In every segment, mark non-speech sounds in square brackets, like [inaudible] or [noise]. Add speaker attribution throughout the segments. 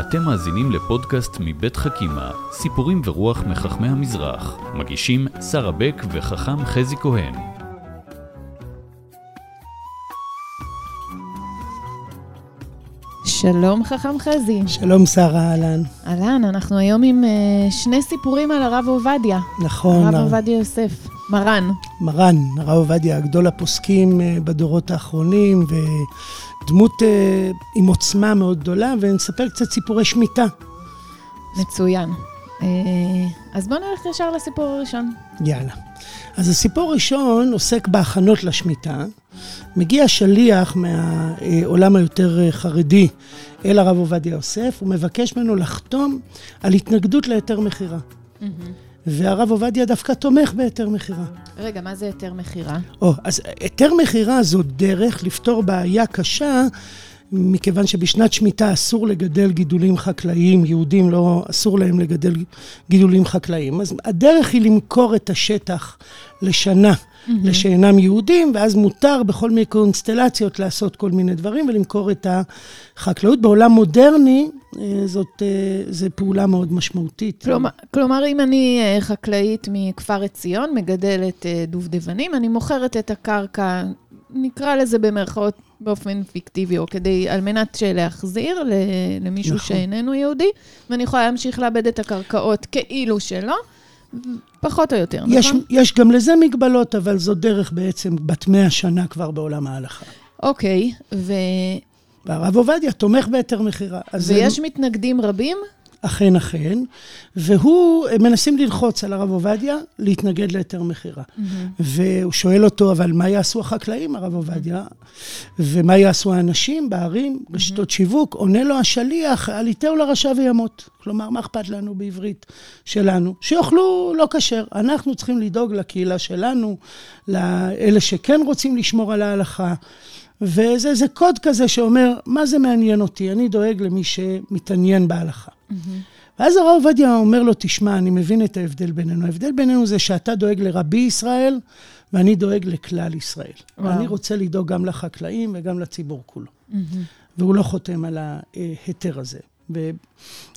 Speaker 1: אתם מאזינים לפודקאסט מבית חכימה, סיפורים ורוח מחכמי המזרח. מגישים שרה בק וחכם חזי כהן.
Speaker 2: שלום חכם חזי.
Speaker 3: שלום שרה, אהלן.
Speaker 2: אהלן, אנחנו היום עם uh, שני סיפורים על הרב עובדיה.
Speaker 3: נכון.
Speaker 2: הרב
Speaker 3: הר-
Speaker 2: עובדיה יוסף, מרן.
Speaker 3: מרן, הרב עובדיה, גדול הפוסקים אה, בדורות האחרונים, ודמות אה, עם עוצמה מאוד גדולה, ונספר קצת סיפורי שמיטה.
Speaker 2: מצוין. Uh, אז בואו נלך ישר לסיפור הראשון.
Speaker 3: יאללה. אז הסיפור הראשון עוסק בהכנות לשמיטה. מגיע שליח מהעולם היותר אה, חרדי אל הרב עובדיה יוסף, הוא מבקש ממנו לחתום על התנגדות להיתר מכירה. והרב עובדיה דווקא תומך בהיתר מכירה.
Speaker 2: רגע, מה זה היתר מכירה?
Speaker 3: או, אז היתר מכירה זו דרך לפתור בעיה קשה, מכיוון שבשנת שמיטה אסור לגדל גידולים חקלאיים, יהודים לא, אסור להם לגדל גידולים חקלאיים. אז הדרך היא למכור את השטח לשנה לשאינם יהודים, ואז מותר בכל מיני קונסטלציות לעשות כל מיני דברים ולמכור את החקלאות. בעולם מודרני זאת, אה, זו פעולה מאוד משמעותית.
Speaker 2: כלומר, כלומר, אם אני אה, חקלאית מכפר עציון, מגדלת אה, דובדבנים, אני מוכרת את הקרקע, נקרא לזה במרכאות באופן פיקטיבי, או כדי, על מנת להחזיר למישהו
Speaker 3: נכון.
Speaker 2: שאיננו יהודי, ואני יכולה להמשיך לאבד את הקרקעות כאילו שלא, פחות או יותר,
Speaker 3: יש,
Speaker 2: נכון?
Speaker 3: יש גם לזה מגבלות, אבל זו דרך בעצם בת מאה שנה כבר בעולם ההלכה.
Speaker 2: אוקיי, ו...
Speaker 3: והרב עובדיה תומך בהיתר מכירה. אז זה
Speaker 2: ויש מתנגדים רבים?
Speaker 3: אכן אכן, והוא, הם מנסים ללחוץ על הרב עובדיה להתנגד להיתר מכירה. והוא שואל אותו, אבל מה יעשו החקלאים, הרב עובדיה? ומה יעשו האנשים בערים, רשתות שיווק? עונה לו השליח, אל ייתהו לרשע וימות. כלומר, מה אכפת לנו בעברית שלנו? שיאכלו לא כשר. אנחנו צריכים לדאוג לקהילה שלנו, לאלה שכן רוצים לשמור על ההלכה. וזה איזה קוד כזה שאומר, מה זה מעניין אותי? אני דואג למי שמתעניין בהלכה. ואז הרב עובדיה אומר לו, תשמע, אני מבין את ההבדל בינינו. ההבדל בינינו זה שאתה דואג לרבי ישראל, ואני דואג לכלל ישראל.
Speaker 2: וואו.
Speaker 3: ואני רוצה לדאוג גם לחקלאים וגם לציבור כולו. והוא לא חותם על ההיתר הזה.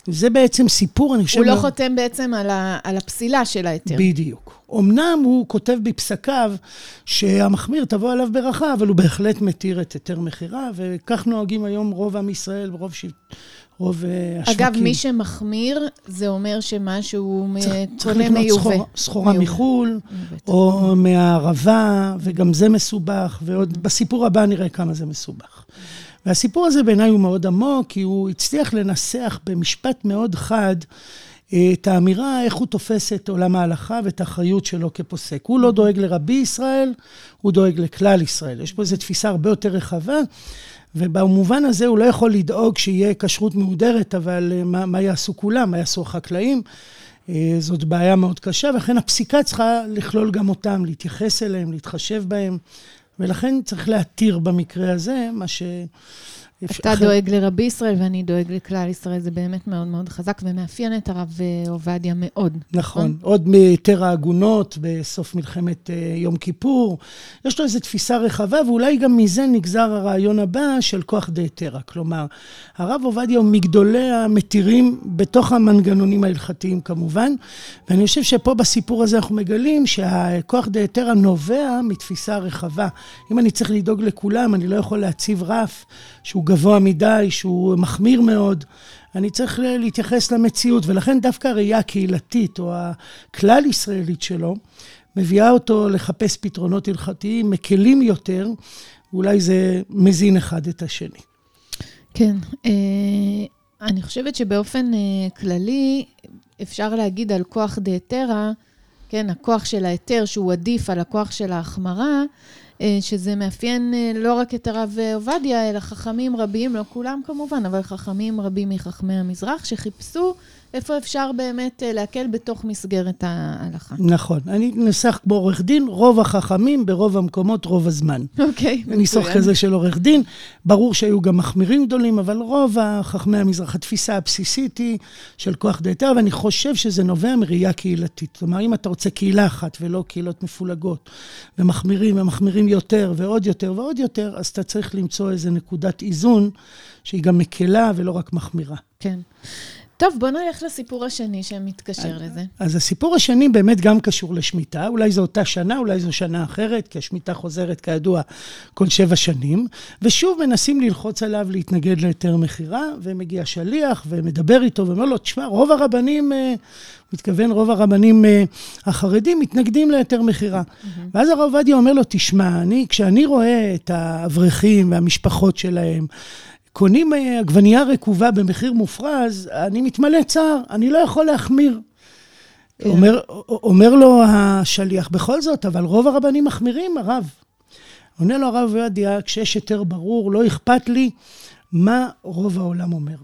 Speaker 3: וזה בעצם סיפור, אני חושב...
Speaker 2: הוא לא
Speaker 3: מאוד-
Speaker 2: חותם בעצם על, ה, על הפסילה של ההיתר.
Speaker 3: בדיוק. אמנם הוא כותב בפסקיו שהמחמיר תבוא עליו ברכה, אבל הוא בהחלט מתיר את היתר מכירה, וכך נוהגים היום רוב עם ישראל, רוב, ש... רוב אה, השווקים.
Speaker 2: אגב, מי שמחמיר, זה אומר שמשהו מ-
Speaker 3: צריך, צריך
Speaker 2: קונה
Speaker 3: לקנות
Speaker 2: מיובא.
Speaker 3: סחורה,
Speaker 2: מיובא.
Speaker 3: מחו"ל. או מהערבה, וגם זה מסובך, ועוד בסיפור הבא נראה כמה זה מסובך. והסיפור הזה בעיניי הוא מאוד עמוק, כי הוא הצליח לנסח במשפט מאוד חד אה, את האמירה איך הוא תופס את עולם ההלכה ואת האחריות שלו כפוסק. הוא לא דואג לרבי ישראל, הוא דואג לכלל ישראל. יש פה איזו תפיסה הרבה יותר רחבה, ובמובן הזה הוא לא יכול לדאוג שיהיה כשרות מהודרת, אבל אה, מה, מה יעשו כולם? מה יעשו החקלאים? אה, זאת בעיה מאוד קשה, ולכן הפסיקה צריכה לכלול גם אותם, להתייחס אליהם, להתחשב בהם, ולכן צריך להתיר במקרה הזה מה ש...
Speaker 2: אתה דואג לרבי ישראל ואני דואג לכלל ישראל, זה באמת מאוד מאוד חזק ומאפיין את הרב אה, עובדיה מאוד.
Speaker 3: נכון. עוד מהיתר העגונות בסוף מלחמת אה, יום כיפור. יש לו איזו תפיסה רחבה, ואולי גם מזה נגזר הרעיון הבא של כוח דהיתרא. כלומר, הרב עובדיה הוא מגדולי המתירים בתוך המנגנונים ההלכתיים כמובן, ואני חושב שפה בסיפור הזה אנחנו מגלים שהכוח דהיתרא נובע מתפיסה רחבה. אם אני צריך לדאוג לכולם, אני לא יכול להציב רף שהוא גבוה מדי, שהוא מחמיר מאוד. אני צריך להתייחס למציאות, ולכן דווקא הראייה הקהילתית או הכלל-ישראלית שלו, מביאה אותו לחפש פתרונות הלכתיים מקלים יותר, ואולי זה מזין אחד את השני.
Speaker 2: כן. אה, אני חושבת שבאופן אה, כללי, אפשר להגיד על כוח דהיתרא, כן, הכוח של ההיתר שהוא עדיף על הכוח של ההחמרה, אה, שזה מאפיין אה, לא רק את הרב אה, עובדיה, אלא חכמים רבים, לא כולם כמובן, אבל חכמים רבים מחכמי המזרח, שחיפשו איפה אפשר באמת אה, להקל בתוך מסגרת ההלכה.
Speaker 3: נכון. אני נסח כמו עורך דין, רוב החכמים ברוב המקומות רוב הזמן.
Speaker 2: אוקיי,
Speaker 3: ניסוח כזה של עורך דין. ברור שהיו גם מחמירים גדולים, אבל רוב החכמי המזרח, התפיסה הבסיסית היא של כוח דהיתר, ואני חושב שזה נובע מראייה קהילתית. כלומר, אם אתה רוצה קהילה אחת ולא קהילות מפולגות, ומחמירים ומחמירים יותר ועוד יותר ועוד יותר, אז אתה צריך למצוא איזו נקודת איזון שהיא גם מקלה ולא רק מחמירה.
Speaker 2: כן. טוב, בוא נלך לסיפור השני שמתקשר לזה.
Speaker 3: אז הסיפור השני באמת גם קשור לשמיטה, אולי זו אותה שנה, אולי זו שנה אחרת, כי השמיטה חוזרת כידוע כל שבע שנים, ושוב מנסים ללחוץ עליו להתנגד להיתר מכירה, ומגיע שליח ומדבר איתו ואומר לו, תשמע, רוב הרבנים, אה, מתכוון רוב הרבנים אה, החרדים, מתנגדים להיתר מכירה. Mm-hmm. ואז הרב עובדיה אומר לו, תשמע, אני, כשאני רואה את האברכים והמשפחות שלהם, קונים אה, עגבנייה רקובה במחיר מופרז, אני מתמלא צער, אני לא יכול להחמיר. כן. אומר, אומר לו השליח, בכל זאת, אבל רוב הרבנים מחמירים, הרב. עונה לו הרב עובדיה, כשיש היתר ברור, לא אכפת לי מה רוב העולם אומר.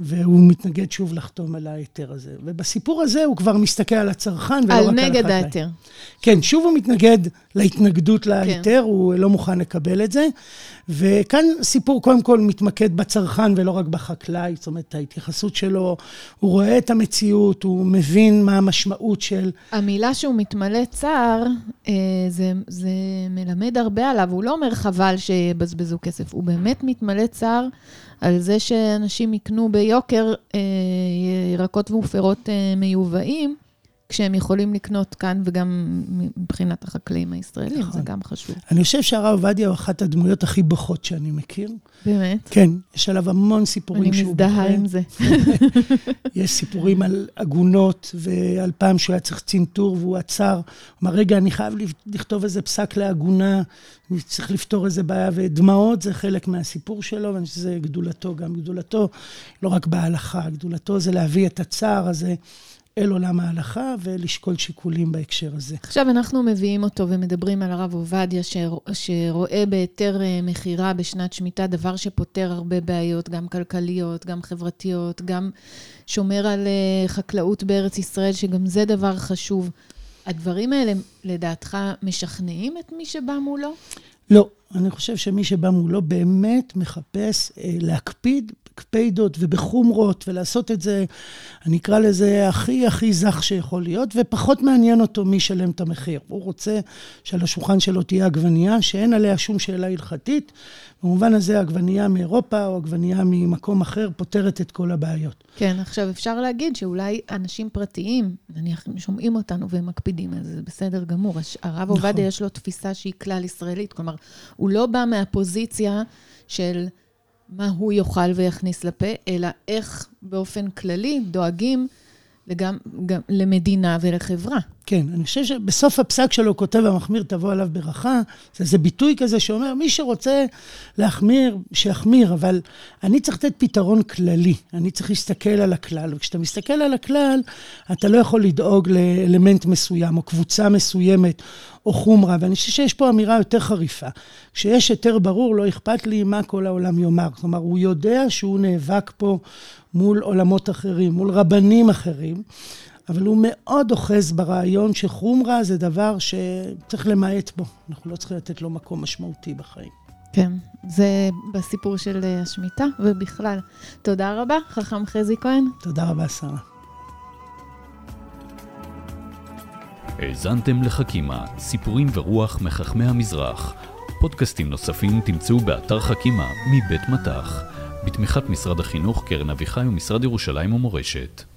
Speaker 3: והוא מתנגד שוב לחתום על ההיתר הזה. ובסיפור הזה הוא כבר מסתכל על הצרכן ולא רק על החקלאי.
Speaker 2: על נגד ההיתר.
Speaker 3: כן, שוב הוא מתנגד להתנגדות להיתר, כן. הוא לא מוכן לקבל את זה. וכאן סיפור קודם כל מתמקד בצרכן ולא רק בחקלאי, זאת אומרת, ההתייחסות שלו, הוא רואה את המציאות, הוא מבין מה המשמעות של...
Speaker 2: המילה שהוא מתמלא צער, אה, זה, זה מלמד הרבה עליו, הוא לא אומר חבל שיבזבזו כסף, הוא באמת מתמלא צער. על זה שאנשים יקנו ביוקר אה, ירקות ופירות אה, מיובאים, כשהם יכולים לקנות כאן, וגם מבחינת החקלאים הישראלים, נכון. זה גם חשוב.
Speaker 3: אני חושב שהרב עובדיה הוא אחת הדמויות הכי בוכות שאני מכיר.
Speaker 2: באמת?
Speaker 3: כן, יש עליו המון סיפורים שהוא
Speaker 2: בוכה. אני מזדהה עם זה. [laughs]
Speaker 3: יש סיפורים על עגונות, ועל פעם שהוא היה צריך צנתור והוא עצר. הוא אמר, רגע, אני חייב לכתוב איזה פסק לעגונה, אני צריך לפתור איזה בעיה, ודמעות זה חלק מהסיפור שלו, ואני חושב שזה גדולתו, גם גדולתו, לא רק בהלכה, גדולתו זה להביא את הצער הזה. אל עולם ההלכה ולשקול שיקולים בהקשר הזה.
Speaker 2: עכשיו אנחנו מביאים אותו ומדברים על הרב עובדיה, שרואה בהיתר אה, מכירה בשנת שמיטה דבר שפותר הרבה בעיות, גם כלכליות, גם חברתיות, גם שומר על אה, חקלאות בארץ ישראל, שגם זה דבר חשוב. הדברים האלה, לדעתך, משכנעים את מי שבא מולו?
Speaker 3: לא. אני חושב שמי שבא מולו באמת מחפש אה, להקפיד בקפידות ובחומרות, ולעשות את זה, אני אקרא לזה הכי הכי זך שיכול להיות, ופחות מעניין אותו מי ישלם את המחיר. הוא רוצה שעל השולחן שלו תהיה עגבנייה שאין עליה שום שאלה הלכתית. במובן הזה עגבנייה מאירופה או עגבנייה ממקום אחר פותרת את כל הבעיות.
Speaker 2: כן, עכשיו אפשר להגיד שאולי אנשים פרטיים, נניח, שומעים אותנו והם מקפידים על זה בסדר גמור. הרב נכון. עובדיה יש לו תפיסה שהיא כלל ישראלית, כלומר, הוא לא בא מהפוזיציה של... מה הוא יאכל ויכניס לפה, אלא איך באופן כללי דואגים לגם, גם, למדינה ולחברה.
Speaker 3: כן, אני חושב שבסוף הפסק שלו כותב, המחמיר תבוא עליו ברכה. זה איזה ביטוי כזה שאומר, מי שרוצה להחמיר, שיחמיר, אבל אני צריך לתת פתרון כללי. אני צריך להסתכל על הכלל. וכשאתה מסתכל על הכלל, אתה לא יכול לדאוג לאלמנט מסוים, או קבוצה מסוימת, או חומרה. ואני חושב שיש פה אמירה יותר חריפה. כשיש היתר ברור, לא אכפת לי מה כל העולם יאמר. כלומר, הוא יודע שהוא נאבק פה מול עולמות אחרים, מול רבנים אחרים. אבל הוא מאוד אוחז ברעיון שחומרה זה דבר שצריך למעט בו. אנחנו לא צריכים לתת לו מקום משמעותי בחיים.
Speaker 2: כן, זה בסיפור של אה, השמיטה ובכלל. תודה רבה, חכם חזי כהן.
Speaker 3: תודה רבה, שרה.
Speaker 1: האזנתם לחכימה, סיפורים ורוח מחכמי המזרח. פודקאסטים נוספים תמצאו באתר חכימה מבית מטח, בתמיכת משרד החינוך, קרן אביחי ומשרד ירושלים ומורשת.